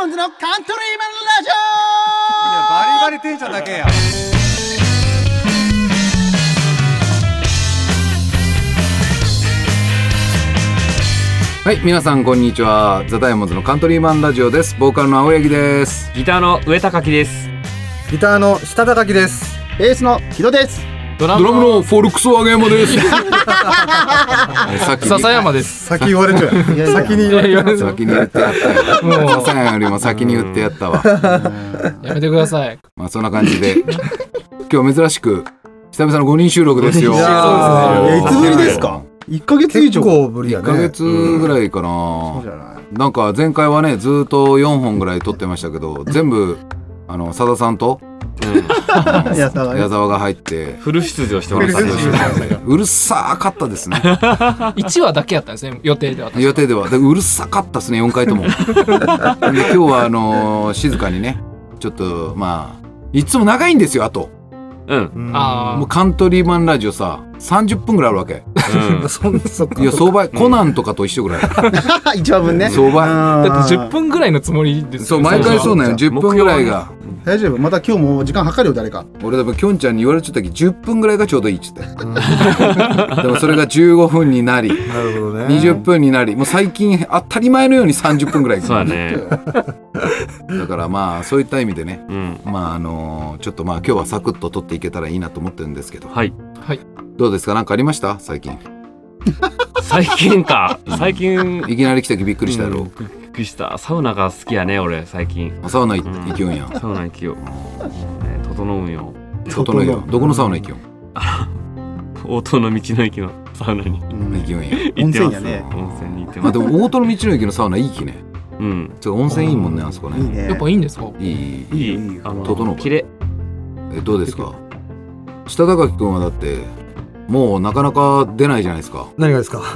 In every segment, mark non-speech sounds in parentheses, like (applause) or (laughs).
モンズのカントリーマンラジバリバリテンションだけや。はい皆さんこんにちは。ザ・ダイヤモンドのカントリーマンラジオです。ボーカルの青柳です。ギターの上高木です。ギターの下高木です。オベースの木戸ですドラドラムのフォルクスワーゲンマです。(laughs) さっき笹山です。先言われて先に言われてる先に言ってやったよ。もう笹山よりも先に言ってやったわ。やめてください。まあそんな感じで。今日珍しく久々の5人収録ですよ。いやーいつぶりですか？一ヶ月以結上構ぶりや1ヶね月ぐらいかな、そうじゃない。なんか前回はねずっと4本ぐらい撮ってましたけど全部あの佐田さんと？いやだから矢沢が入って。フル出場してましたね。うるさかったですね。(laughs) 1話だけやったんですね予定では。予定では。でうるさかったですね4回とも。(laughs) で今日はあのー静かにねちょっとまあいつも長いんですよあと。うん。もうカントリーマンラジオさ30分ぐらいあるわけ。うん。(laughs) そんなそっか。いや相場コナンとかと一緒ぐらい。(laughs) 一話分ね。相場。あだって10分ぐらいのつもりですそう毎回そうなんよ10分ぐらいが。大丈夫。また今日も時間計るよ誰か。俺でもきょんちゃんに言われちゃった時10分ぐらいがちょうどいいっつって。(laughs) でもそれが15分になり。なるほどね。20分になり。もう最近当たり前のように30分ぐらいそうだね。だからまあそういった意味でね。うん。まああのちょっとまあ今日はサクッと撮っていけたらいいなと思ってるんですけど。はい。どうですか？何かありました？最近。最近か。最近。いきなり来た時びっくりしたやろ、うんびっくりした。サウナが好きやね、俺、最近。サウナ行うん。行きよんや。サウナ行きよ。ね整うんよ。整えよどこのサウナ行きよん (laughs) 大戸の道の駅のサウナに。行きよんや。行ってます。温泉やね。温泉に行ってまあで。も大戸の道の駅のサウナいいきね。うん。ちょっと温泉いいもんねあそこね。いいね。やっぱいいんですか？いいいい。いい。あの整う綺麗。えどうですか？下高木君はだってもうなかなか出ないじゃないですか。何がですか？(laughs)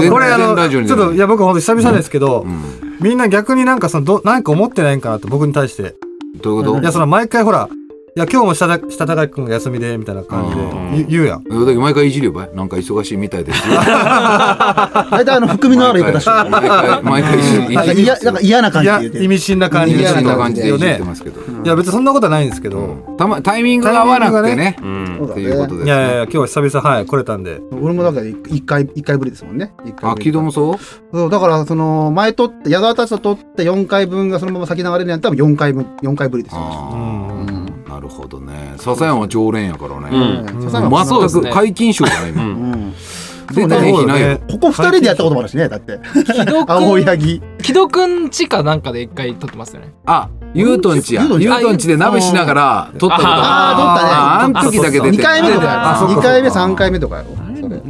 全これあのちょっといや僕ほんと久々ですけどうんみんな逆になんかそのどなんか思ってないんかなと僕に対して。どういうこと？いやその毎回ほらいや今日も下高下高木君が休みでみたいな感じで。うん。言う言うやん。だけど毎回いじるよばい。なんか忙しいみたいですよ。大体あの含みのある言い方してる毎回毎回いじるい。なんか嫌なんか嫌な感いやじで。言って意味深な感じ嫌な感じでいじってよねますけど、いや別にそんなことはないんですけど、うん。たまタイミングが合わなくてね。うん。そうだっていうことねですいやいやいやね今日は久々はい来れたんで。俺もだから一回一回ぶりですもんね。一回あぶり。木戸もそう？そうだからその前撮って矢沢たちと撮って4回分がそのまま先流れるんやったら4回分4回ぶりですよあうんうん。あなるほどね。笹山は常連やからね、うん。全く解禁賞じゃない今、うん。うん。出たい日ないよ、ここ2人でやったこともあるしねだって。木戸青柳。木戸くんちかなんかで一回撮ってますよね。あゆうとんちや。ゆうとんちゆうとんち。で鍋しながら撮ったこと。あー撮ったね。ああん時だけ出て。2回目とかあそっか2回目3回目とかよそれ。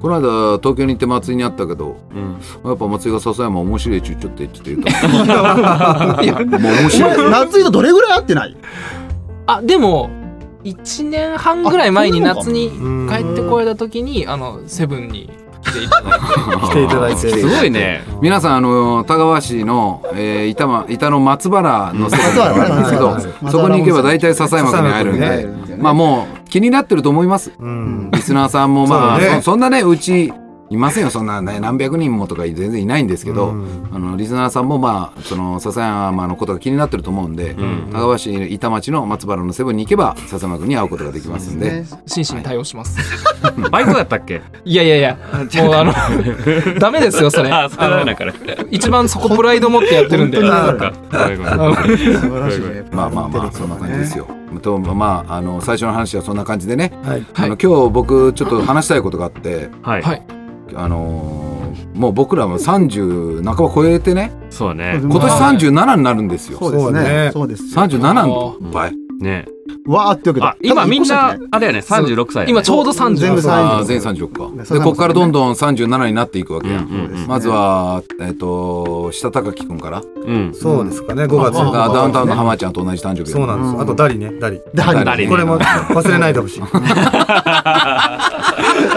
この間東京に行って松井に会ったけどうん。やっぱ松井が笹山面白いちゅうちょっと言って言った (laughs) 面お白い。前夏井とどれぐらい会ってない？あでも1年半ぐらい前にあ夏にうん帰ってこられた時にあのセブンに来ていただいて。(laughs) 来ていただいて。すごいね。皆さんあの田川市の、えー、板ま板の松原のセブンがあるんですけどそこに行けば大体笹山君に会えるん笹でまあもう気になってると思います。うん。リスナーさんもまあそね。そそんなねうちいませんよ。そんなね何百人もとか全然いないんですけど、うん。あのリスナーさんもまあその笹山のことが気になってると思うんで、ん。田川市板町の松原のセブンに行けば笹山君に会うことができますんで。ね真摯に対応します。(laughs) バイトやったっけ？いやいやいや。(laughs) もうあの (laughs) ダメですよそれ。あ、それはだから。一番そこプライド持ってやってるんで。まあまあまあそんな感じですよ。とまああの最初の話はそんな感じでね。はい。あの今日僕ちょっと話したいことがあって、はい。はいあのーもう僕らも30半ば超えてね、そうね。今年37になるんですよ。そうですねそうねそうです37倍。ね。わーってわけであ、今みんなあれやね、36歳やね。今ちょうど30全部歳30ああ全員36か。でここからどんどん37になっていくわけや。うんうんまずはえっ、と下高木くんから、うん。そうですかね5月ああダウンタウンの浜ちゃんと同じ誕生日そうなんですうんあとダリね。ダリ。ダリ。ダリ。これも忘れないでほしい。こ (laughs)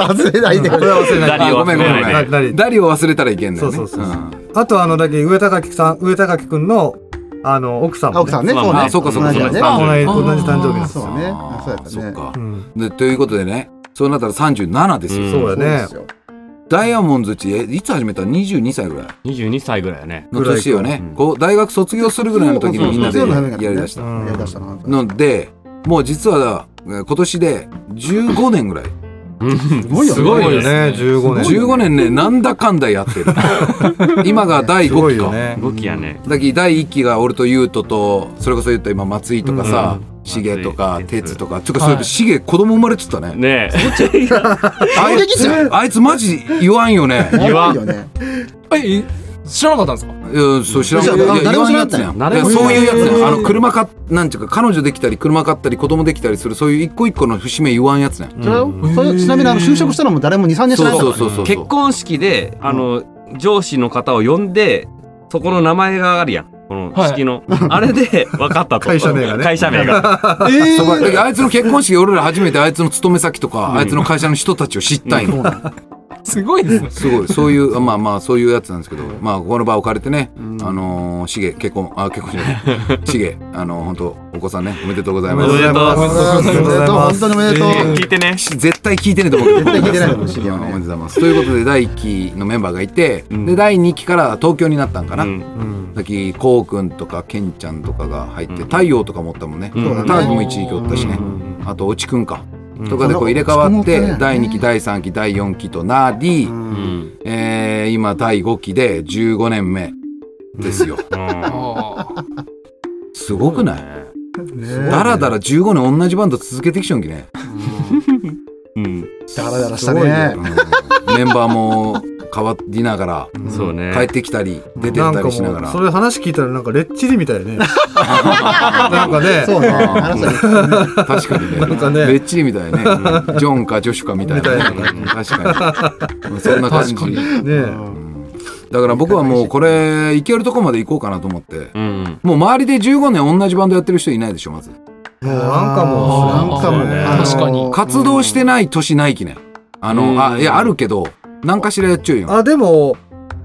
忘れないでれは忘れない。ダリをあごめんごめんごめん。ダダリ。ダリを忘れたらいけんだよね。そうそうそうそん。あとあのだけ上高木さん上高木くんのあの奥さんもね。奥さんね。そうそうね。あそうかそうか。同じだね。そうか。同じあ同じ誕生日なんです。よそうね。そうやったね。そっか。うん。でということでねそうなったら37ですよ、そうやね。そうですよ。ダイヤモンドっちえいつ始めた？22歳ぐらい。22歳ぐらいやね。の年よね。うん。こう大学卒業するぐらいの時にみんなでやりだした。うんやりだしたなのでもう実はえー今年で15年ぐらいすごいよね。すごいよね15年。15年ねなんだかんだやってる。(laughs) 今が第すご5期かね。動きやね。だき第1期が俺と優斗とそれこそ言った今松井とかさうん。シゲとか松井哲とか。つうかそれシゲ子供生まれてたね。ねえ。あいつあいつマジ言わんよね。言わん。いいよねえ知らなかったんですか？いやそう知らん。いやいや誰も知らんやつやん。そういうやつやん。あの車かなんちゅうか彼女できたり車買ったり子供できたりするそういう一個一個の節目言わんやつやん。ちなみにあの就職したのも誰も23年知らそうないそうそうそう。結婚式で、あの、上司の方を呼んで、そこの名前があるやん。この式の。あれで分かったと。会社名がね。会社名が。あいつの結婚式俺ら初めてあいつの勤め先とか、あいつの会社の人たちを知ったんよ、すごいですね。すごい。そういうまあまあそういうやつなんですけどまあこの場を借りてね、あのー、しげ結婚あ結婚しない。(laughs) しげあの本当お子さんねおめでとうございます。おめでとうございます。おめでとう本当におめでとう。聞いてね。し絶対聞いてねえと思う絶対聞いてないと思うしげはね。おめでとうございます。ということで第1期のメンバーがいて、うん。で第2期から東京になったんかな、うん。うんさっきこうくんとかけんちゃんとかが入って、うん。太陽とか持ったもんね、うんターズも一時期おったしね、うん。あとおちくんか、うんとかでこう入れ替わって、うん。第2期第3期第4期となり、うん。えー今第5期で15年目ですよ。あ (laughs) すごくない？ね。だらだら15年同じバンド続けてきちゃうんきね、うん。ダラダラしたね。メンバーも変わりながらそうね。帰ってきたり出てったりしながら。それ話聞いたらなんかレッチリみたいね。(laughs) なんかね。そう (laughs) ね。確かにね。なんかね。レッチリみたいね。ジョンかジョシュかみたいなみたい確かに。そんな感じ。確かにね。だから僕はもうこれいけるとこまで行こうかなと思って。うん。もう周りで15年同じバンドやってる人いないでしょまず。もうなんかもうなんかもうね。確かに。活動してない年ないきね。あうん。のあいやあるけど何かしらやっちゃうよ。あでも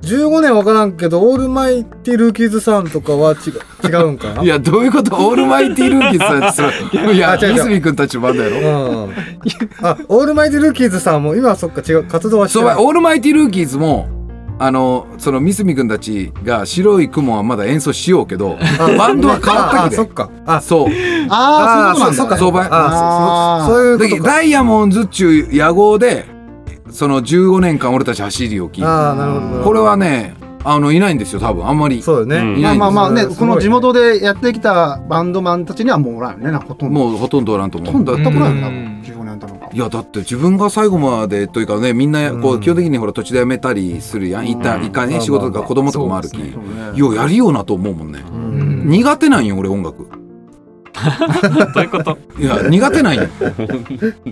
15年わからんけどオールマイティルーキーズさんとかは違う違うんかな？(laughs) いやどういうこと？オールマイティルーキーズさん。っていやあ違う違う。三角君たちのバンドやろ。うんあオールマイティルーキーズさんも今はそっか違う活動はしてそうないオールマイティルーキーズもあのその三角君たちが白い雲はまだ演奏しようけどバンドは変わったあきでそっか。あそう。ああそうなんだ。そっか。そうばいあそそそういうダイヤモンズっちゅう野号でその15年間俺たち走りをきああなるほどなるほど。これはねあのいないんですよ多分。あんまり。そうよね、うん。まあまあまあねこの地元でやってきたバンドマンたちにはもうおらんよねなほとんど。もうほとんどおらんと思う。ほとんどやったことないよ多うん。分15年となんか。いやだって自分が最後までというかねみんなこううん基本的にほら土地で辞めたりするやんいたうんいかね仕事とか子供とかもあるき。ようやりようなと思うもんね。うん。苦手なんよ俺音楽 (laughs) どういうこと？いや苦手なんよい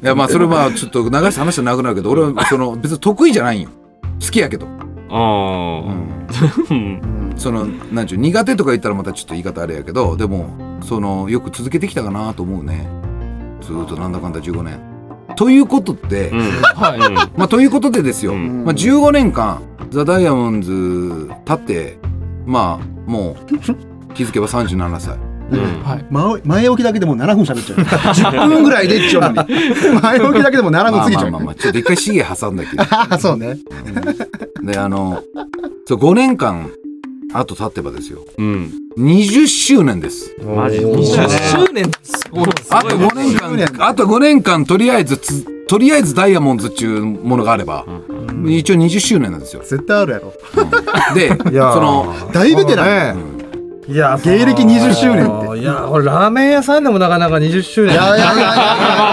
やまあそれはちょっと流して話はなくなるけど俺はその別に得意じゃないんよ。好きやけど、ああ。うん。(laughs) そのなんちゅう苦手とか言ったらまたちょっと言い方あれやけどでもそのよく続けてきたかなと思うね。ずーっとなんだかんだ15年ということって、うん。はい。まあということでですよ、うん。まあ、15年間ザ・ダイヤモンズ立ってまあもう気づけば37歳うんはい。前前置きだけでもう7分喋っちゃう。10分ぐらいでっちゃうのに前置きだけでも7分まあ過ぎちゃう。まあまあまあちょっと一回シゲ挟んだけど。(laughs) ああそうね。であのそう5年間あと経ってばですよ。うん。20周年です。マジおー。20そうね周年すごいあと5年間。あと5年間とりあえずつとりあえずダイヤモンドっていうものがあれば、一応20周年なんですよ。絶対あるやろ。でいやー。その大ベテラン。ねいや芸歴20周年って。いや俺ラーメン屋さんでもなかなか20周年。いやいやいやいや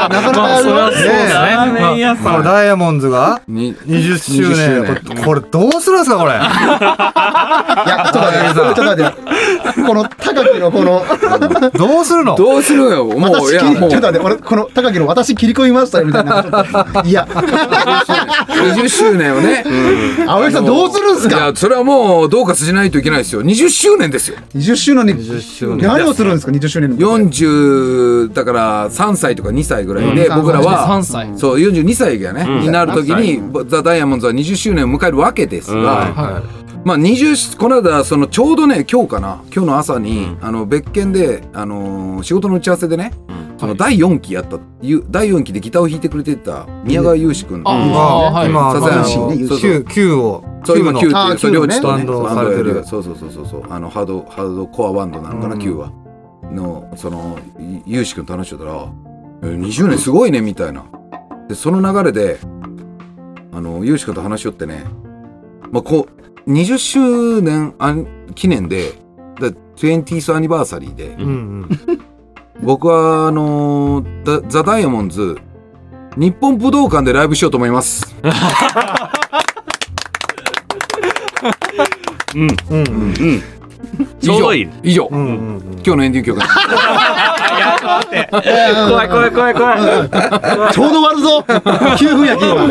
なかなかやる (laughs) よねえ。ラーメン屋さん。ダイヤモンズがに20周20周年。年これこれどうするんですかこれ。い (laughs) やちょっと待ってちょっと待って (laughs) この高木のこのどうするの？どうするよ。もう私いやもう。ちょっと待って俺この高木の私切り込みましたよみたいないや。20周年をね、青木さんどうするんすか？いやそれはもうどうかしないといけないですよ。20周年ですよ。20周年。に20周年。何をするんですか20周年の40だから3歳とか2歳ぐらいで、うん。僕らは3歳。そう42歳がね、うん。になる時にザ・ダイヤモンドは20周年を迎えるわけですが、うん。はまあ20この間そのちょうどね今日かな今日の朝に、あの別件で、あのー仕事の打ち合わせでね、その第4期やった、ゆ第4期でギターを弾いてくれてた宮川雄志君ああはい。今、笹山のそうそう。Q、Q を、そう今 Q っていうそう両地とね。バンドをされてる。そうそうそうそうそう。あのハードハードコアバンドなのかな、うん。Q は。のそのいゆうし君と話してたら「え20年すごいね」みたいな。でその流れであのゆうし君と話しよってね、まあ、こう20周年記念でだ 20th アニバーサリーでうんうん。僕はあのーザ・ザ・ダイヤモンズ日本武道館でライブしようと思います。うんうんうん。うん (laughs) ちょうどいい以上、うんうんうん。今日のエンディング曲怖い怖い怖い怖い (laughs) ちょうど終わるぞ !9 分やけ今。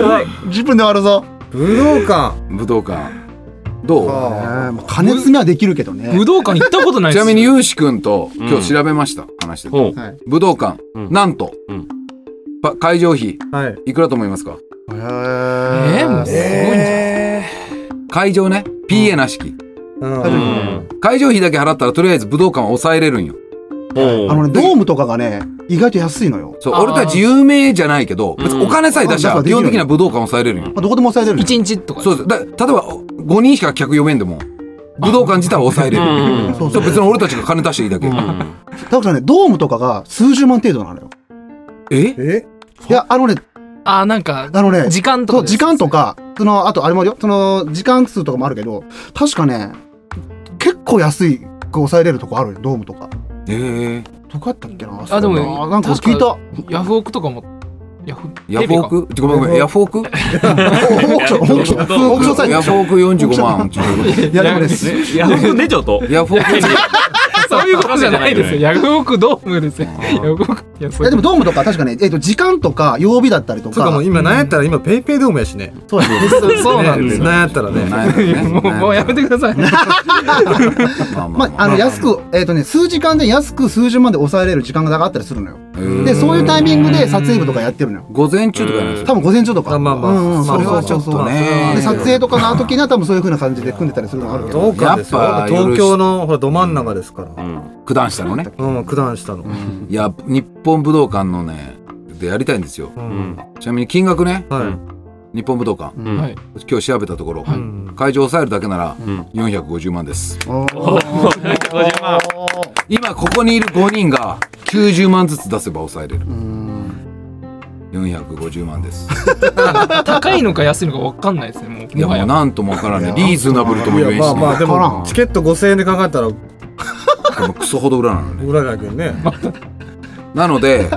10分で終わるぞ。武道館。武道館どう？はえーまあ金詰めはできるけどね。武道館行ったことないですちなみにゆうしくんと今日調べました、話してて。はい。武道館、うん。なんと、うん。ぱ会場費はい。いくらと思いますか？ええーもうすごいんじゃん。会場ね PA なしき、うん。うん。会場費だけ払ったらとりあえず武道館は抑えれるんよあのね、ドームとかがね、意外と安いのよ。そう俺たち有名じゃないけど別にお金さえ出したら基本的には武道館を抑えれるんよまあどこでも抑えれる一日とかそうです。だ例えば5人しか客呼べんでも武道館自体は抑えれる、うんそうそう。別に俺たちが金出していいだけ、うんだからね、ドームとかが数十万程度なのよ。え？え？いや、あのね、あなんかあのね、時間とか時間とか、その、あとあれもあるよ、その、時間数とかもあるけど、確かね、結構安い、抑えれるとこあるよ、ドームとか。えどこやったっけな？あでもあなんか聞いた。オヤフオクとかもヤフヤフオク？ごめんごめんヤフオク？オーク？ション、オークションサイト。ヤフオク45万。ちょっいや、でもね、いやほんとねちょっととヤフオクそういうことじゃないですよヤフオクドームですよヤフオクでもドームとか確かね、えっと、時間とか曜日だったりとかそうかもう、今なんやったら今ペイペイドームやしね。そう。そうそうなんですよなんやったらね。もうやめてくださいまあ (laughs) まあ、あの、安く、えっとね、数時間で安く数十万で抑えれる時間があったりするのよ。で、そういうタイミングで撮影部とかやってるのよ。午前中とかなんですよ多分午前中とか。あまあまあうんうん、まあそれはちょっとねで、撮影とかの時には多分そういう風な感じで組んでたりするのがあるけど。やっぱ東京のほらど真ん中ですから。うん。九段下のね。うん、九段下の。いや日本武道館のねでやりたいんですよ。ちなみに金額ね。はい。日本武道館。今日調べたところ会場を抑えるだけならうん。450万です。おー。450万。今ここにいる5人が90万ずつ出せば抑えれる。うん。450万です。(laughs) 高いのか安いのか分かんないですねもう。いやもうななんともわからないリーズナブルとも言えんしね。まあまあチケット5000円で考えたらでもクソほど裏なのね裏だけどね。なので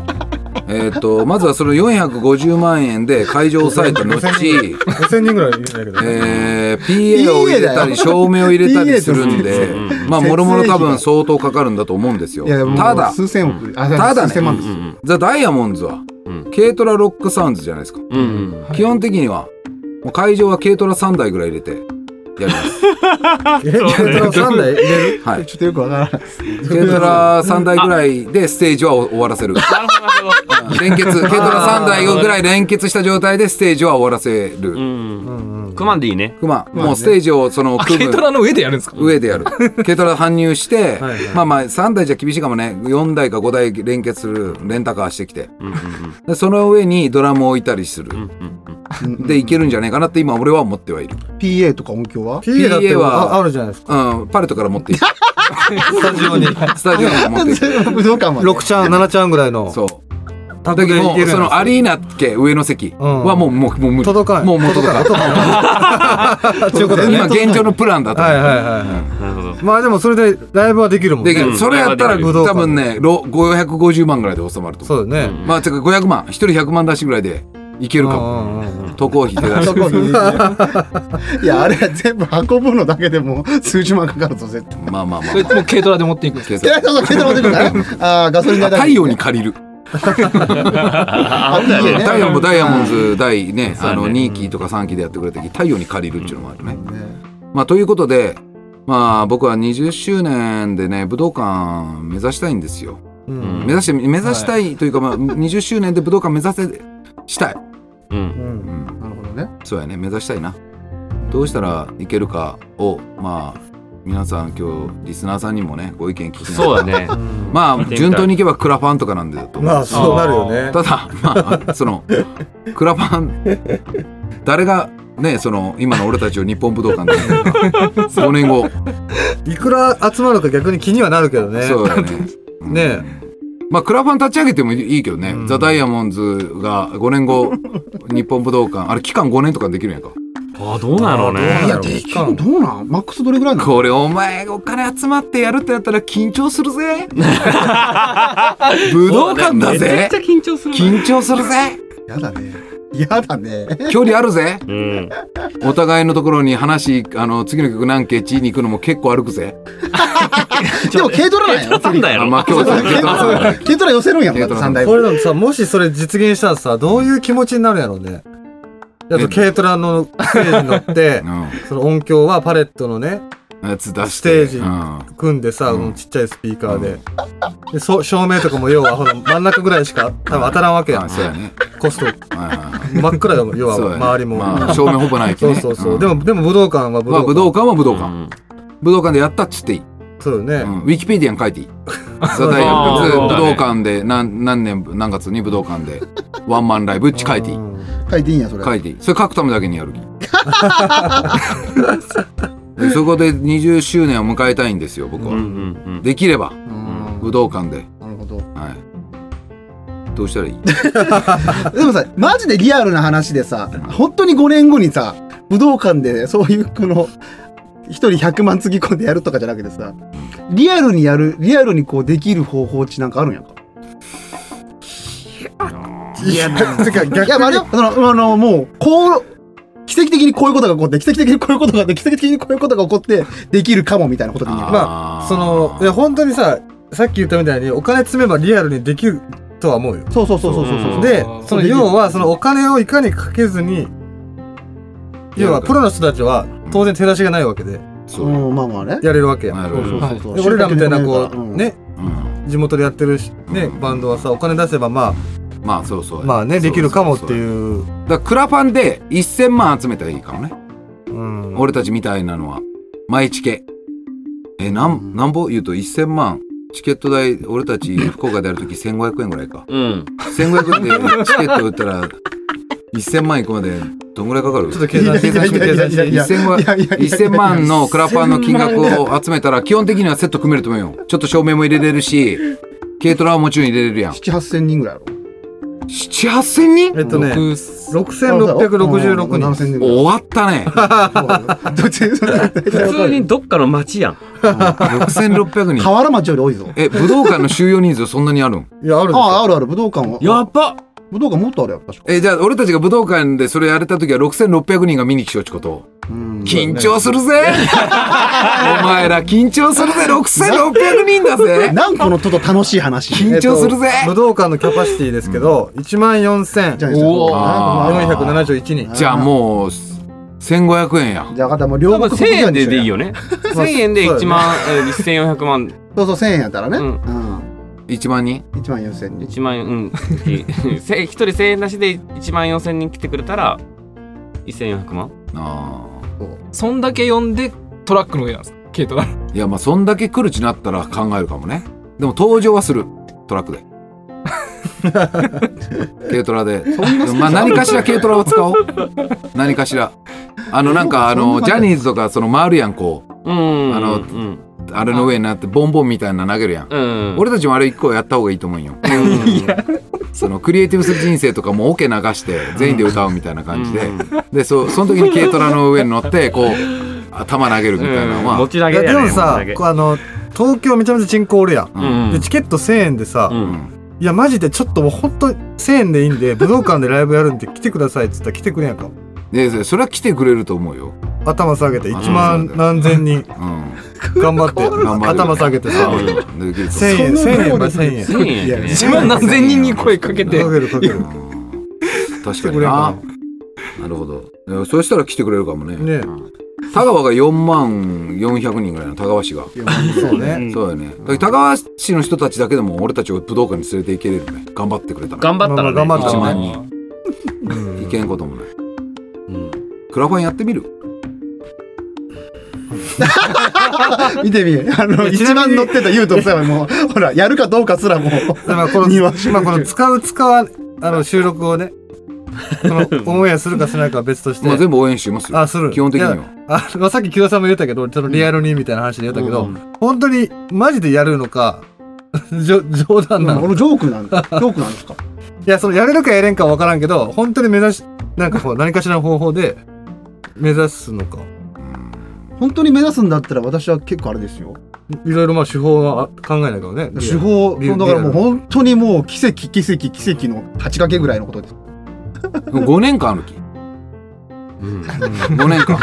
えっとまずはその450万円で会場を抑えた後5000人ぐらいいるんだけどね。えー PA を入れたり照明を入れたりするんでうんまあもろもろ多分相当かかるんだと思うんですよただ数千億。あただね数千万です。うんザ・ダイヤモンズはうん軽トラロックサウンズじゃないですかうんうん基本的にはもう会場は軽トラ3台ぐらい入れてやります。(laughs) え、軽トラ3台入れる？はい。(laughs) ちょっとよくわからない。軽トラ3台ぐらいでステージは終わらせる。(laughs) 連結。軽トラ3台ぐらい連結した状態でステージは終わらせる。クマンでいいね。クマもうステージをそのあ組む。軽トラの上でやるんですか？上でやる。軽トラ搬入してはいはい。まあまあ3台じゃ厳しいかもね。4台か5台連結するレンタカーしてきて。うんうん。でその上にドラムを置いたりする。うんうんうんでいけるんじゃないかなって今俺は思ってはいる。PA とか音響は？PA だって PA はああるじゃないですか。うんパレットから持っていくスタジオに。スタジオに持っていく武道館まで。(laughs) 6ちゃん、7ちゃんぐらいの。そう。タだけどもうそのアリーーナっけ上の席。はもうもうもう無理。届かん。もうもう届かん。ナということ。今現状のプランだと。はいはいはいはなるほどい。まあでもそれでライブはできるもんね。できるそれやったらうん多分ねろ550万ぐらいで収まるとそうだね。まあてか500万一人100万出しぐらいでいけるかも。うんうんうん渡航費で出してい。や、あれ全部運ぶのだけでも数十万かかるぞ、絶対。まあまあまあ。それもう軽トラで持っていくんです計算 (laughs) いや、そうそう、ケータ持ってくるからね。あーガソリン代太陽に借りる。ね。ダイヤモンダイヤモンズ第ねあの2期とか3期でやってくれた時太陽に借りるっていうのもあるね。まあということでまあ僕は20周年でね武道館目指したいんですよ。うん。目指して目指したいというかまあ20周年で武道館目指せしたいうん。なるほどね。そうやね。目指したいな。どうしたらいけるかをまあ皆さん今日リスナーさんにもねご意見聞きなそうだね。まあ順当にいけばクラファンとかなんだよとまあそうなるよね。(laughs) ただまあそのクラファン誰がねその今の俺たちを日本武道館で。見てるか5年後。いくら集まるか逆に気にはなるけどね。そうだよね、う (laughs) んねまあクラファン立ち上げてもいいけどね、うん。ザ・ダイヤモンズが5年後日本武道館。あれ期間5年とかできるんやんか。あどうなのあーどうねなんだろうできる。どうなん？マックスどれぐらいなのこれお前お金集まってやるってなったら緊張するぜ。(laughs) 武道館だめちゃぜくちゃ緊張する。な緊張するぜ。やだねやだね。距離あるぜ。うん。お互いのところに話あの次の曲何ケチに行くのも結構歩くぜ。(laughs) でも軽トラなんやなんだよあまあ今日は軽トラ。寄せるんやもんこれでもさもしそれ実現したらさどういう気持ちになるんやろうね。あと軽トラのステージに乗ってうその音響はパレットのねんやつ出して。ステージうん組んでさ、うん。このちっちゃいスピーカーで。でそ照明とかも要はほら真ん中ぐらいしか (laughs) 多分当たらんわけやん。あそうやね。コスト。真っ暗だもん要は周りも、まあ照明ほぼないきね。(laughs) そうそうそう、ん。でもでも武道館は武道館、まあ武道館は武道館。うん。武道館でやったっつっていい。そうよね、うん。ウィキペディアに書いていい。(laughs) ザ・ダイヤ武そうだね。道館で何何年何月に武道館でワンマンライブっち書いていい。うん書いていいんやそれ。書いていい。それ書くためだけにやる気でそこで20周年を迎えたいんですよ僕は、うんうんうん。できればうん。武道館で。なるほど。はい。どうしたらいい？(laughs) でもさマジでリアルな話でさ本当に5年後にさ武道館でそういうこの一人100万つぎ込んでやるとかじゃなくてさリアルにやるリアルにこうできる方法値なんかあるんやんか？いやてか逆いや、まあ、あれよその、あの、もう、こう、奇跡的にこういうことが起こって、奇跡的にこういうことがあって、奇跡的にこういうことが起こって、できるかもみたいなことでいいまあー。そのいや本当にささっき言ったみたいにお金積めばリアルにできるとは思うよ。そうそうそうそうそうそう。でその要はそのお金をいかにかけずに要はプロの人たちは当然手出しがないわけでそう。うん、まあまあね。やれるわけやん。なるほど。そうそうそうそう。で俺らみたいなこうう。んねうん。地元でやってるしねうん。バンドはさお金出せばままあそうそう。あまあねできるかもってういう。だからクラファンで1000万集めたらいいかもね、うん。俺たちみたいなのは。毎チケ。えなんなんぼ？言うと1000万。チケット代俺たち福岡でやるとき1500円ぐらいか。うん。1500円でチケット売ったら1000万いくまでどんぐらいかかる？ちょっと計算していやいやいやいやいやいや1000万いやいやいやいや1000万のクラファンの金額を集めたら基本的にはセット組めると思うよちょっと照明も入れれるし軽トラはもちろん入れれるやん7、8000人ぐらいやろ。7、8000人？えっとね僕6666人7000人。ぐらい。終わったね。(laughs) 普通にどっかの町やん。6600人。河原町より多いぞ。え武道館の収容人数そんなにあるん？いやあるああ、るある、武道館は。やば武道館もっとあるよ、確か。えじゃあ俺たちが武道館でそれやれた時は6600人が見に来ちゃうってこと？うん。緊張するぜ！(laughs) お前ら緊張するぜ！6600人だぜ！(laughs) なんこのちょっと楽しい話。緊張するぜ！えっと武道館のキャパシティですけど1万4471じゃあ、おー。あ人。じゃあもう1500円や。じゃあ、分かった、もう両多分1000国国技円ででいいよ。よね1000円で1万えー1400万。そうそう、1000円やったらね。ううんん。1万人？1万4000人。1万円うんせ一人1000円なしで1万4000人来てくれたら1400万？あそんだけ呼んでトラックの上なんですか？軽トラ。ーいやまあそんだけ来るちなったら考えるかもね。でも登場はする。トラックで。(laughs) 軽トラで。まあ何かしら軽トラを使おう。何かしら。あのなんかあのジャニーズとかその回るやんこう。うんあのうんあれの上になってボンボンみたいなの投げるやん。うん。俺たちもあれ一個やった方がいいと思うよ。(laughs) そのクリエイティブス人生とかもオケ流して全員で歌うみたいな感じで。でそその時に軽トラの上に乗ってこう頭投げるみたいなのは。持ち投いやげやねでもさあの東京めちゃめちゃ人口おるやん、うん。でチケット1000円でさ、ううん。んいやマジでちょっともうほんと1000円でいいんで武道館でライブやるんで来てくださいっつったら来てくれやんかででそれは来てくれると思うよ、頭下げて1万何千人。うん、頑張って頭下げてさ。できると思う1000円1000円ば1000円1000円やね1万何千人に声かけて。かけるかけるうん確かにな。かなるほど。でそうしたら来てくれるかもね。ね。田川が4万400人ぐらいの田川市が、そうね。そうだよね田川市の人たちだけでも俺たちを武道館に連れて行けれるね。頑張ってくれたら。頑張ったらね。まあまあ頑張った1ら万人。うん。いけんこともない。うんクラファンやってみる？(laughs) 見てみ。あの一番乗ってたユウトさもう (laughs) ほらやるかどうかすらもうまあこの庭ま。あこの使う使わあの収録をねこの (laughs) オンエアするかしないかは別として。まあ全部応援しますよ。あする。基本的には。あまあさっき木田さんも言ったけどそのリアルにみたいな話で言ったけど、うん本当にマジでやるのか冗談なの、い俺ジョークなんだ。ジョークなんですか？やそのやれるかやれんかは分からんけど本当に目指しなんかこう何かしらの方法で目指すのか。本当に目指すんだったら私は結構あれですよ。いろいろまあ手法は考えないからね。手法だからもう本当にもう奇跡奇跡奇跡の8掛けぐらいのことです。5年間あるき5年間。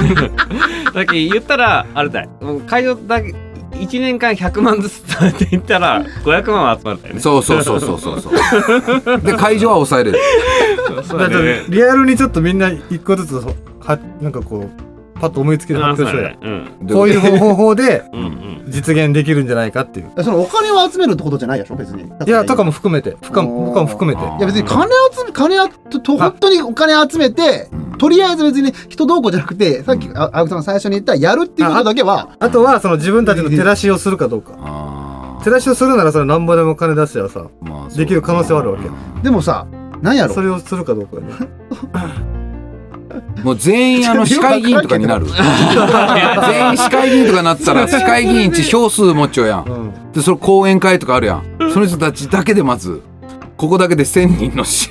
だけ言ったらあれだ。よもう会場だけ1年間100万ずつって言ったら500万は集まるんだよね。そうそうそうそうそう。そうで会場は抑えれる。(laughs) ねリアルにちょっとみんな一個ずつはなんかこうパッと思いつきで発表しようや。うん。こういう (laughs) 方法でうんうん。実現できるんじゃないかっていう。そのお金を集めるってことじゃないでしょ別に。いやとかも含めて。ふかとかも含めて。あいや別に金集め金あとと本当にお金集めてとりあえず別に人どうこうじゃなくてさっきあ青木さんが最初に言ったやるっていうことだけは。あとはその自分たちの照らしをするかどうか。あ照らしをするならそれなんぼでも金出したらさーまあそうできる可能性はあるわけ。でもさ何やろ？それをするかどうかやね (laughs) もう全員あの市会議員とかになる。(laughs) 全員市会議員とかになったら市会議員ち票数持っちゃうやん。うん。でそれ講演会とかあるやん。その人たちだけでまずここだけで1,000人のし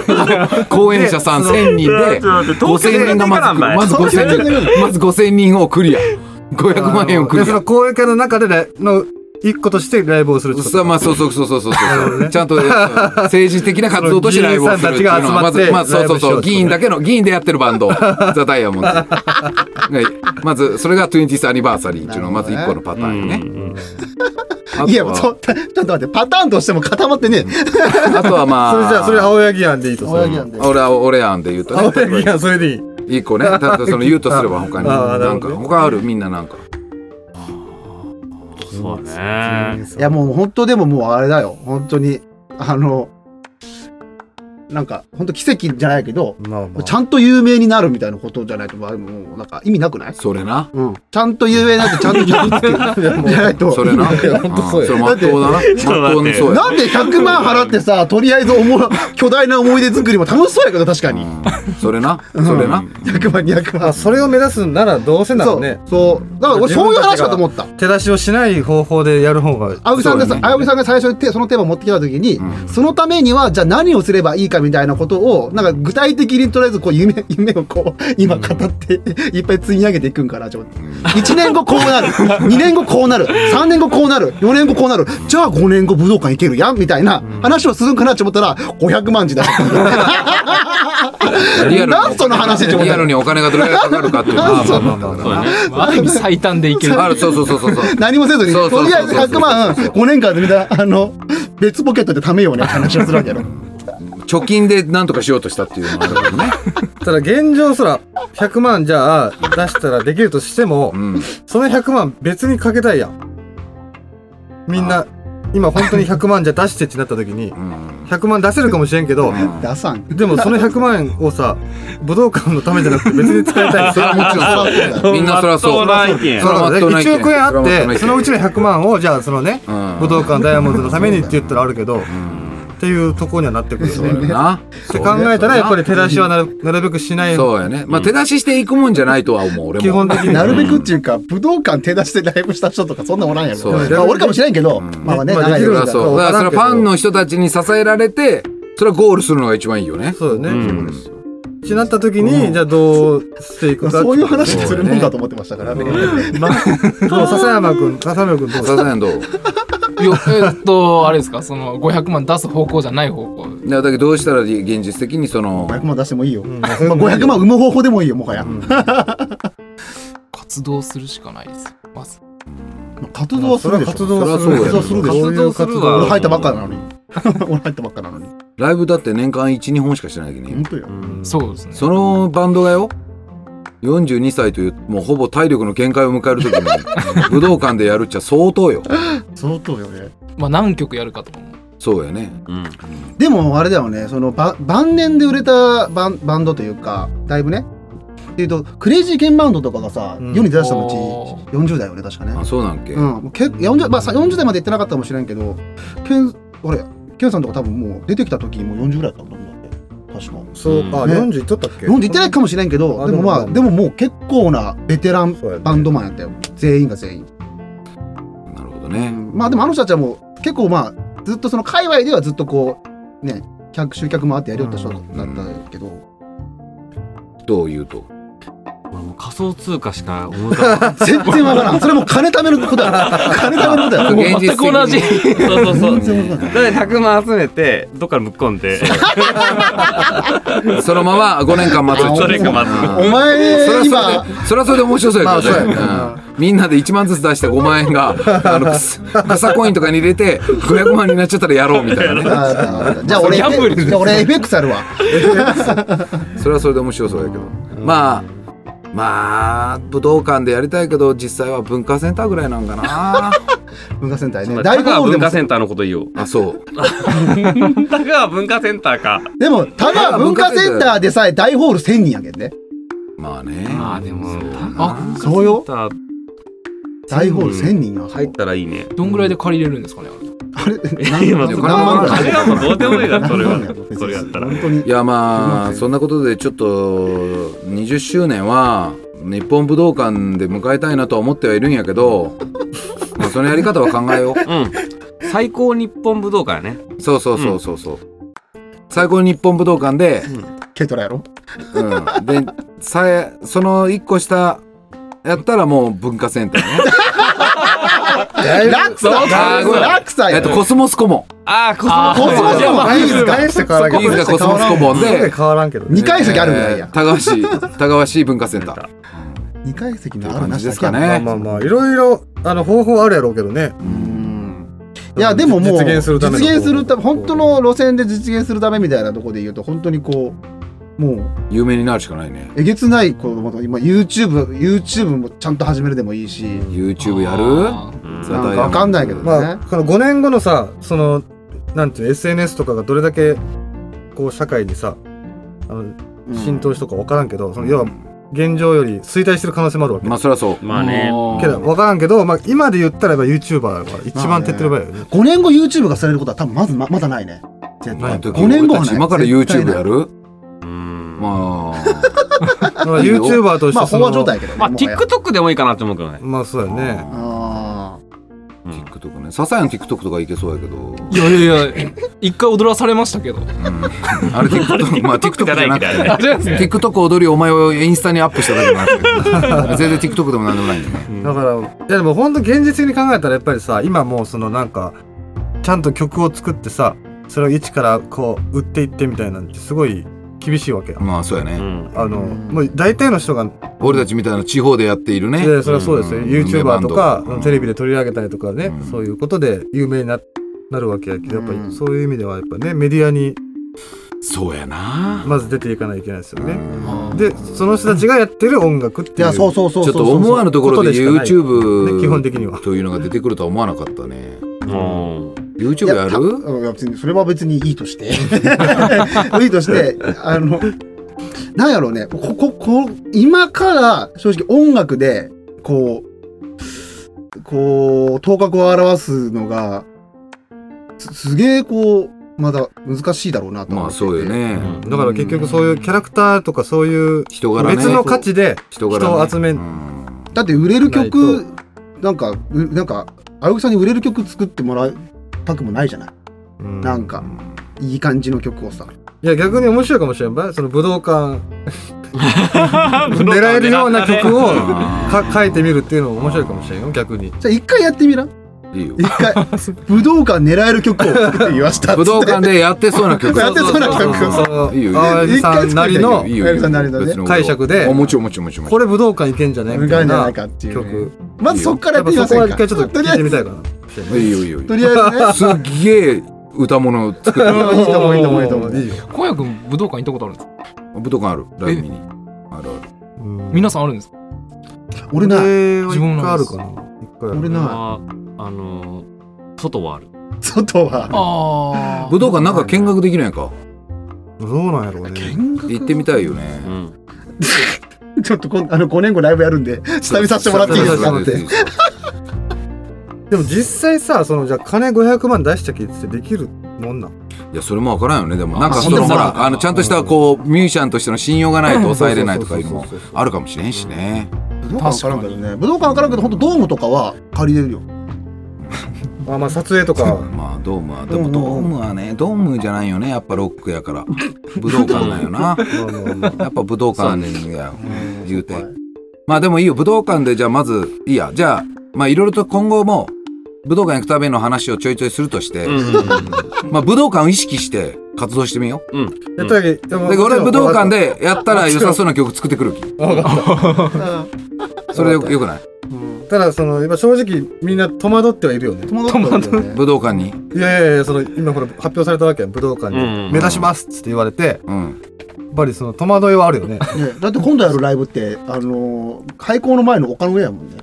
(laughs) 講演者さん1,000人で5,000人がまずまず5,000人。まず5,000人をクリア。500万円をクリア。でその講演会の中での一個としてライブをするってこと？さまあそうそうそうそうそう。ね。ちゃんと政治的な活動としてライブをするっていうのはまず議員さんたちが集まってまあそうそうそう議員だけの議員でやってるバンド (laughs) ザ・ダイヤモンド。はい。まずそれが 20th アニバーサリーっていうのがまず一個のパターンよね、いやもうちょっと待ってパターンとしても固まってねあとはまあ (laughs) それじゃあそれ青柳案でいいと。青柳案で。俺は俺案で言うとね。青柳案それでいい。一個ね。た (laughs) だその言うとすれば他にああななんかるほどね。他ある？みんななんかそうね。いやもう本当でももうあれだよ。本当に。あのなんか本当奇跡じゃないけどまあまあ。ちゃんと有名になるみたいなことじゃないともうなんか意味なくない？それな。うん。ちゃんと有名になってちゃんとじゃないと。それな。や本当そうよ。それまっとうだななんで100万払ってさとりあえずおも巨大な思い出作りも楽しそうやけど確かに。うん。それな。それな。100万200万。あそれを目指すならどうせなそうらね。そう。だから俺そういう話かと思った。照らしをしない方法でやる方が青木さんがね。青木さんが最初にてそのテーマを持ってきた時に、うん。そのためにはじゃあ何をすればいいかみたいなことをなんか具体的にとりあえずこう夢 (laughs) 夢をこう今語って (laughs) いっぱい積み上げていくんかなちょっと。1年後こうなる。(laughs) 2年後こうなる。3年後こうなる。4年後こうなる。じゃあ5年後武道館行けるやん。みたいな話をするんかなって思ったら500万字だリアルに何その話リアルにお金がどれぐらいかかるかっていう。の？はある意味最短でいける。そうそうそうそうそう。何もせずにとりあえず100万5年間でみんなあの別ポケットで貯めようねって話をするわけやろ貯金で何とかしようとしたっていうのがあるからね。(laughs) ただ現状そら100万じゃあ出したらできるとしても、うん。その100万別にかけたいやん。みんな今本当に100万じゃ出してってなった時にうん。100万出せるかもしれんけど、出さん。でもその100万円をさ武道館のためじゃなくて別に使いたい。(laughs) それはもちろん。そうみんなそれはそう。まっとうな意見。それはまっとうな意見。1億円あってそのうちの100万をじゃあそのねうん。武道館ダイヤモンドのためにって言ったらあるけど、うんっていうところにはなってくる。な。って考えたらやっぱり照らしはなるなるべくしない。そうやね。まあ手出ししていくもんじゃないとは思う俺も。基本的になるべくっていうか、武道館手出してライブした人とかそんなおらんやろ。そうまあ、俺かもしれんけど、うん。まあね、まあ長いできるんだ。間そう。だからそれはファンの人たちに支えられてそれはゴールするのが一番いいよね。そうよね。うん。ってなった時に、じゃあどうしていくか。そういう話するもんだと思ってましたから。ね。まあ、笹山君、笹山君どう？ささやんどう？いやえっとあれですか？その500万出す方向じゃない方向いやだけどどうしたら現実的にその500万出してもいいよ。んまあ、500万生む方法でもいいよ、もはや。活動するしかないですよまず活動はするでしょ。活動はする活動するでしょ。そういう活動俺入ったばっかなのに。俺入ったばっかなのに。ライブだって年間12本しかしてないけどね本当よ。そうですねそのバンドがよ？42歳というもうほぼ体力の限界を迎える時に (laughs) 武道館でやるっちゃ相当よ。相当よね。まあ何曲やるかと。かもそうやね。うん。でもあれだよね、そのば晩年で売れたバンバンドというか、だいぶね、っていうとクレイジーケンバウンドとかがさ、うん。世に出したのうちお40代よね確かね。あそうなんけ、うん。もうけ 40, まあ、さ40代まで行ってなかったかもしれんけどケンあれケンさんとか多分もう出てきた時にもう40ぐらいだったんだって確か。そうあね。40いっとったっけ？40行ってないかもしれんけどあでもまあでもでももう結構なベテランバンドマンやったよ。全員が全員、なるほどね、うんまあでもあの人たちはもう結構まあずっとその界隈ではずっとこうね客集客回ってやりよった人だったけど、どう言うと？仮想通貨しか思い浮かばない。全然わからん。それもう金貯めることや金貯めることや。現実全く同じ。そうそうそう。だから100万集めてどっかにぶっ込んで。(laughs) そのまま5年間待つ。あそれか待つ。お前それはそれ今。でそれはそれで面白そうやけどみんなで1万ずつ出して5万円があの草コインとかに入れて500万になっちゃったらやろうみたいなじゃあ俺じゃあ俺 FX あるわ。それはそれで面白そうやけど。まあまあ武道館でやりたいけど実際は文化センターぐらいなんかな。(laughs) 文化センターね。大ホール文化センターのこと言おう。あそう。(laughs) 大川文化センターか。でもただ文化センターでさえ大ホール1000人やけんね。まあね。あーでもあそうよ。大ホール1000人や入ったらいいね。どんぐらいで借りれるんですかねあ何何万ぐらいあれはもうどうでもいいなそれは。それやったら。本当にいやまあそんなことでちょっと20周年は日本武道館で迎えたいなとは思ってはいるんやけど、(laughs) まあ、そのやり方は考えよう。ん。最高日本武道館やね。うそうそうそうそうそう。最高日本武道館で、軽トラやろ？うん、でさえその1個下やったらもう文化センターねラクサラクサやえっとコスモスコモ。ああコスあコスモスコモ。大して大して変わらんけど。ンビーズがコスモスコモ。ンで変わらんけど。ね。二階席あるぐらいやえー田川市田川市文化センター。二階席のあるなしじですかね。まあまあまあいろいろあの方法あるやろうけどね。いやでももう実現するための実現するため本当の路線で実現するためみたいなところで言うと本当にこうもう有名になるしかないね。えげつないこう今 YouTube YouTube もちゃんと始めるでもいいし。YouTube やる？なんかわかんないけどね、まあこの5年後のさそのなんていうの SNS とかがどれだけこう社会にさあのうん。浸透しとか分からんけど、その要は現状より衰退してる可能性もあるわけ、まあそりゃそう。まあね。けど分からんけど、まあ、今で言ったらやっぱ YouTuber が一番手っ取り早いよね。5年後 YouTube がされることは多分まずままだないね。絶対。ない時5年後はない。俺たち今から絶対 YouTube ない。やる？うんまあ。だから YouTuber としまあ飽和状態やけどねまあ TikTok でもいいかなって思うけどね。まあそうやね。あ TikTok ね。ささやん TikTok とかいけそうやけど。いやいやいや一回踊らされましたけど。あれ TikTok まあ TikTok じゃなくて TikTok 踊りお前をインスタにアップしただけなんだけど全然 TikTok でもなんでもないんだよねだからいやでも本当現実に考えたらやっぱりさ今もうそのなんかちゃんと曲を作ってさそれを一からこう売っていってみたいなんてすごい厳しいわけや。まあそうやね。うん。あのうんもう大体の人が俺たちみたいな地方でやっているね。でそれはそうですよ、うん YouTuber と。か、うん。テレビで取り上げたりとかね、うん。そういうことで有名にななるわけやけどやっぱうん。りそういう意味ではやっぱねメディアにそうやな。まず出ていかないといけないですよね。うん。でその人たちがやってる音楽っていういやそうそうそうそうちょっと思わぬところで YouTube ね基本的には。というのが出てくるとは思わなかったね。うん YouTube やたるや別にそれは別にいいとして。(laughs) いいとしてあのなんやろうね。こここ今から正直音楽でこうこう頭角を表すのがすすげえこうまだ難しいだろうなと思ってて。まあそうよね。うん。だから結局そういうキャラクターとかそういう人柄ね。別の価値で人を集めうん。だって売れる曲なんかうなんか青木さんに売れる曲作ってもらいたくもないじゃない。うん。なんかいい感じの曲をさ。いや逆に面白いかもしれんばい。その武道館。(laughs) 狙えるような曲をか書いてみるっていうのも面白いかもしれんよ。逆に。じゃあ一回やってみらいいよ。一回武道館狙える曲を作って言わした。武道館でやってそうな曲。やってそうな曲。いいよ。いいよ。淡路さんなりの解釈で。あもちろんもちろんもちろん。これ武道館行けんじゃねみたいな曲。まずそっからやってみませんか？ちょっと聞いてみたいかな。いいよいいよいいよ。とりあえずね。すっげえ歌物を作ってる。う (laughs) んいいと思ういいと思ういいと思ういいよ。小屋君武道館行ったことあるんですか？武道館ある。ライブ見に。あるある。皆さんあるんですか？俺な自分あるかな。一回ある俺な。ああのー外はある。外はあ武道館なんか見学できないか。どうなんやろうね。見学？行ってみたいよね。うん。(laughs) ちょっとこんあの5年後ライブやるんで下見させてもらっていいですか？ってでも実際さそのじゃあ金500万出したきってできるもんなん？いやそれもわからんよねでも。なんかそのほらあのちゃんとしたこうミュージシャンとしての信用がないと抑えれないとかいうのもあるかもしれんしね武道館分からんけどね。武道館分からんけど本当ドームとかは借りれるよ。(laughs) あまあ撮影とか。まあドームは。でもドームはねドームじゃないよね。やっぱロックやから。武道館な。(laughs) んよなやっぱ武道館や。言うて。まあでもいいよ。武道館でじゃあまずいいや。じゃあまあいろいろと今後も武道館行くための話をちょいちょいするとして、うんまあ武道館を意識して活動してみよう。ん。やっただけで俺武道館でやったら良さそうな曲作ってくる。気。分かった (laughs) (laughs) それよよくない？ただその今正直みんな戸惑ってはいるよね。友達だよね。(laughs) 武道館に。いやいやいやその今ほら発表されたわけやん。武道館に。うん。目指しますっつって言われて。やうん。っぱりその戸惑いはあるよね。ねだって今度やるライブってあのー開校の前の丘の上やもんね。(laughs)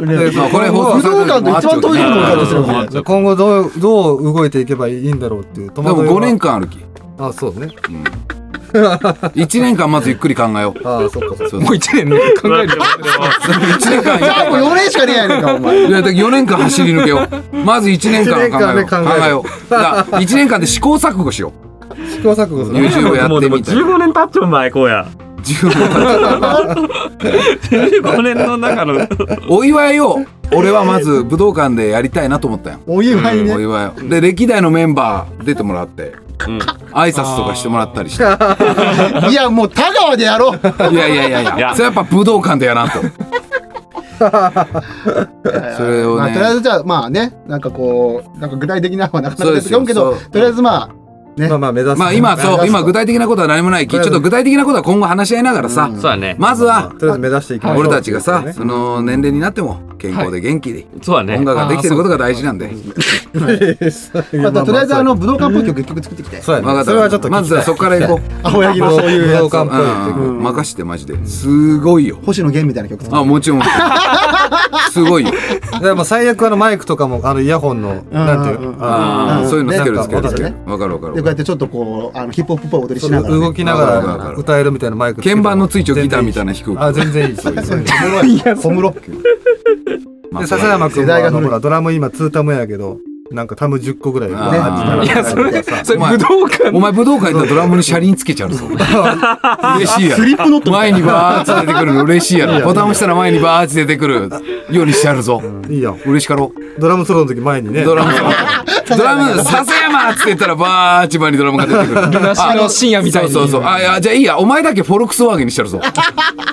ね。まあこれ放武送され道館と一番遠いところだとするもんね。じゃあ今後どうどう動いていけばいいんだろうっていう戸でも惑いは。5年間あるき。あそうね。うん。(laughs) 1年間まずゆっくり考えよう。ああそっかそもう一年ね考えるでもでも1年間じゃあもう4年しかねえやねんかお前いやだ4年間走り抜けよう。まず1年間考えよう。一年間で考えよう。だから1年間で試行錯誤しよ試行錯誤すう。る YouTube やってみたり。15年経っちゃう前こうや15年15年の中のお祝いを俺はまず武道館でやりたいなと思ったよ。お祝いねお祝いを。で歴代のメンバー出てもらってうん挨拶とかしてもらったりして。(laughs) いやもう田川でやろう。いやいやいやいや。それやっぱ武道館でやらんと。(laughs) それをね。まあとりあえずじゃあまあねなんかこうなんか具体的なのはなかなか出てこんけどとりあえずまあね。まあまあ目指す。まあ今そう今具体的なことは何もない。きちょっと具体的なことは今後話し合いながらさうん。そうだね。まずはとりあえず目指していきましょう。俺たちがさねその年齢になっても健康で元気でそうだね。音楽ができてることが大事なんで。またとりあえずあの武道館っぽい曲一曲作ってきて。そそれはちょっとまずはそこから行こう。(laughs) 青柳のそういうやつ。武道館っぽいうん。任してマジで。すごいよ。星野源みたいな曲作って。あもちろん。(laughs) すごいよ。でも最悪あのマイクとかもあのイヤホンのなんていうあそういうのつけるねつけるつける。わかるね。わかる。わかる。でこうやってちょっとこうあのヒップホップっぽい踊りしながらね。動きながら。る歌えるみたいなマイク鍵盤のついちょギターみたいな弾く。あ全然いいそういうそういう小室まあで笹山君世代が古いもあのほらドラム今2タムやけどなんかタム10個ぐらいあねーいやそれそれお前武道館お前武道館行ったらドラムに車輪つけちゃうぞ。(laughs) 嬉しいやろ。スリップノットみたいな前にバーッと出てくるの嬉しいやろ。ボタン押したら前にバーッと出てくるようにしてやるぞ。いいやん嬉しかろ？ドラムソロの時前にね (laughs) ドラム、ドラム、笹山っつって言ったらバーッ千葉にドラムが出てくる。ルナシーの深夜みたいにそうそうそう。あ、いや、じゃあいいや。お前だけフォルクスワーゲンにしてやるぞ。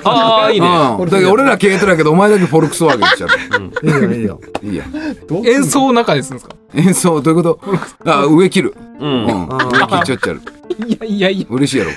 ああいいねうん。だけど俺ら軽トラやけど、お前だけフォルクスワーゲンにしてやる。いいよいいよいいや。演奏の中ですんですか？(laughs) 演奏、どういうこと？(laughs) あ、上切る。ううんん。上切っちゃってやる。いやいやいや嬉しいやろ。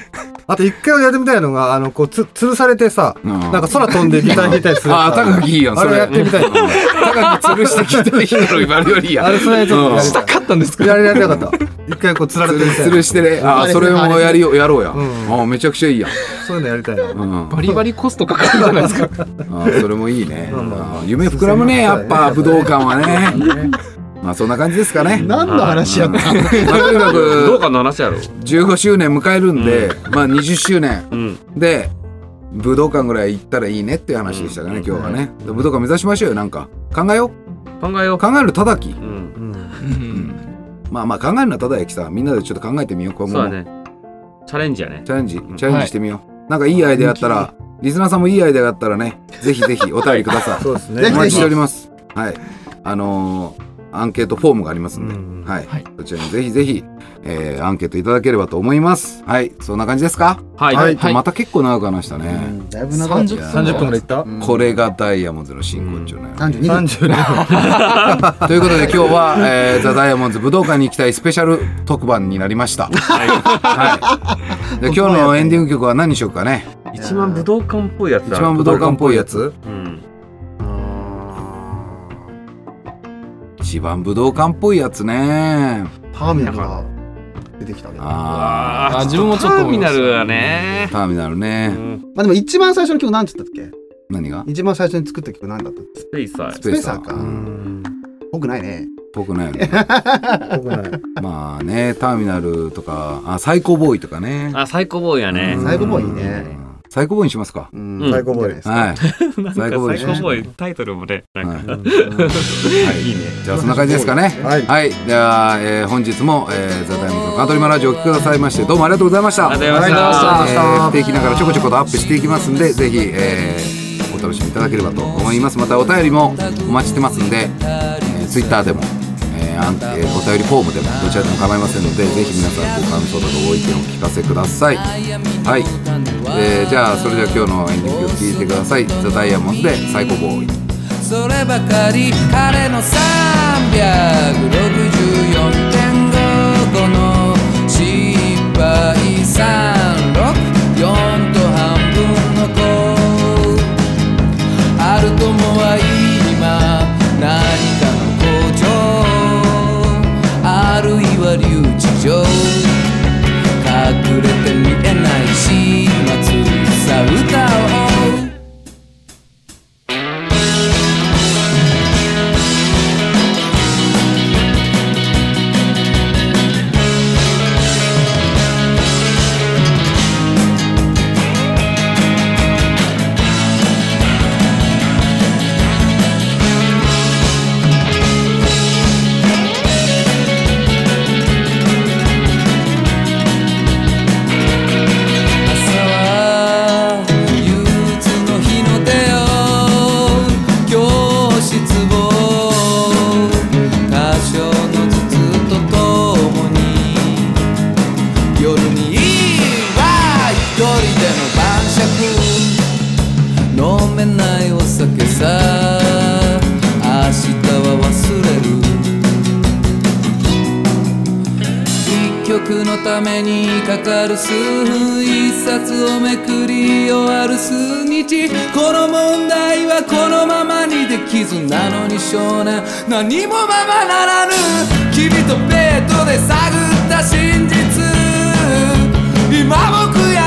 あと一回やってみたいのがあのこうつ吊るされてさうんなんか空飛んでギター弾いたりするあ、高木いいやん。あれそれやってみたい高木吊るしてきたらいいの今よりいいやん。あれそれちょっとしたたかったんですか？いややりたかった一回こう吊られて吊るしてね。あ、それもやりよ、やろうや。うんあ、めちゃくちゃいいやん。そういうのやりたいなうん。バリバリコストかかるじゃないですかあそれもいいね。あ夢膨らむね、やっぱ武道館はね。まあそんな感じですかね。何の話やったまあとにかく武道館の話やろ15周年迎えるんで、まあ20周年うんで武道館ぐらい行ったらいいねっていう話でしたかね、今日はね。で武道館目指しましょうよ、なんか。考えよ考えよう。考えるただき。まあまあ考えるのはただやきさ、みんなでちょっと考えてみよう、今後も。そうだねチャレンジやねチャレンジ、チャレンジしてみよう。なんかいいアイデアあったら、リスナーさんもいいアイデアがあったらね、ぜひぜひお便りください。(laughs) そうですねお待ちしております。はい。あのーアンケートフォームがありますんで、うんはい、はい。そちらにぜひぜひ、えーアンケートいただければと思います。はい、そんな感じですか？はい。はい。はい。また結構長く話したね。だいぶ長かった30 30分ぐらいいった？うん。これがダイヤモンドの真骨頂ね。32分32ということで今日は、えーザ・ダイヤモンド武道館に行きたいスペシャル特番になりました。はい。で今日のエンディング曲は何にしようかね。一番武道館っぽいやつだ。一番武道館っぽいやつ？うん一番武道館っぽいやつね。ターミナルが出てきたけどまあああ自分もちょっとターミナルはね。ーターミナルうね。んあでも一番最初の曲何て言ったっけ？何が？一番最初に作った曲何だったっけ？スペー。サースペーサーか。うん。ぽくないね。ぽくないよね。(laughs) まあねターミナルとかあサイコボーイとかね。あサイコボーイやね。サイコもいいね。うん。サイコボーイにしますか。うん。うん。サイコ(laughs) ボーイです。はい。サイコボーイサイコボーイタイトルもねなんか。はい。い。いね。じゃあそんな感じですかね。はい。では、えー本日も、えー、ザ・タイムズのカントリーマンラジオをお聞きくださいましてどうもありがとうございました。ありがとうございました。えー不定期ながらちょこちょことアップしていきますんでぜひ、えーお楽しみいただければと思います。またお便りもお待ちしてますんで、えー、ツイッターでも、えーあんえーお便りフォームでもどちらでも構いませんのでぜひ皆さんご感想とかご意見をお聞かせください。はい、えーじゃあそれでは今日のエンディングを聴いてください。ザ・ダイヤモンドで「サイコボーイ」そればかり彼の364.5の失敗364かかる数一冊をめくり終わる数日。この問題はこのままにできずなのに少年。何もままならぬ。君とベッドで探った真実。今僕や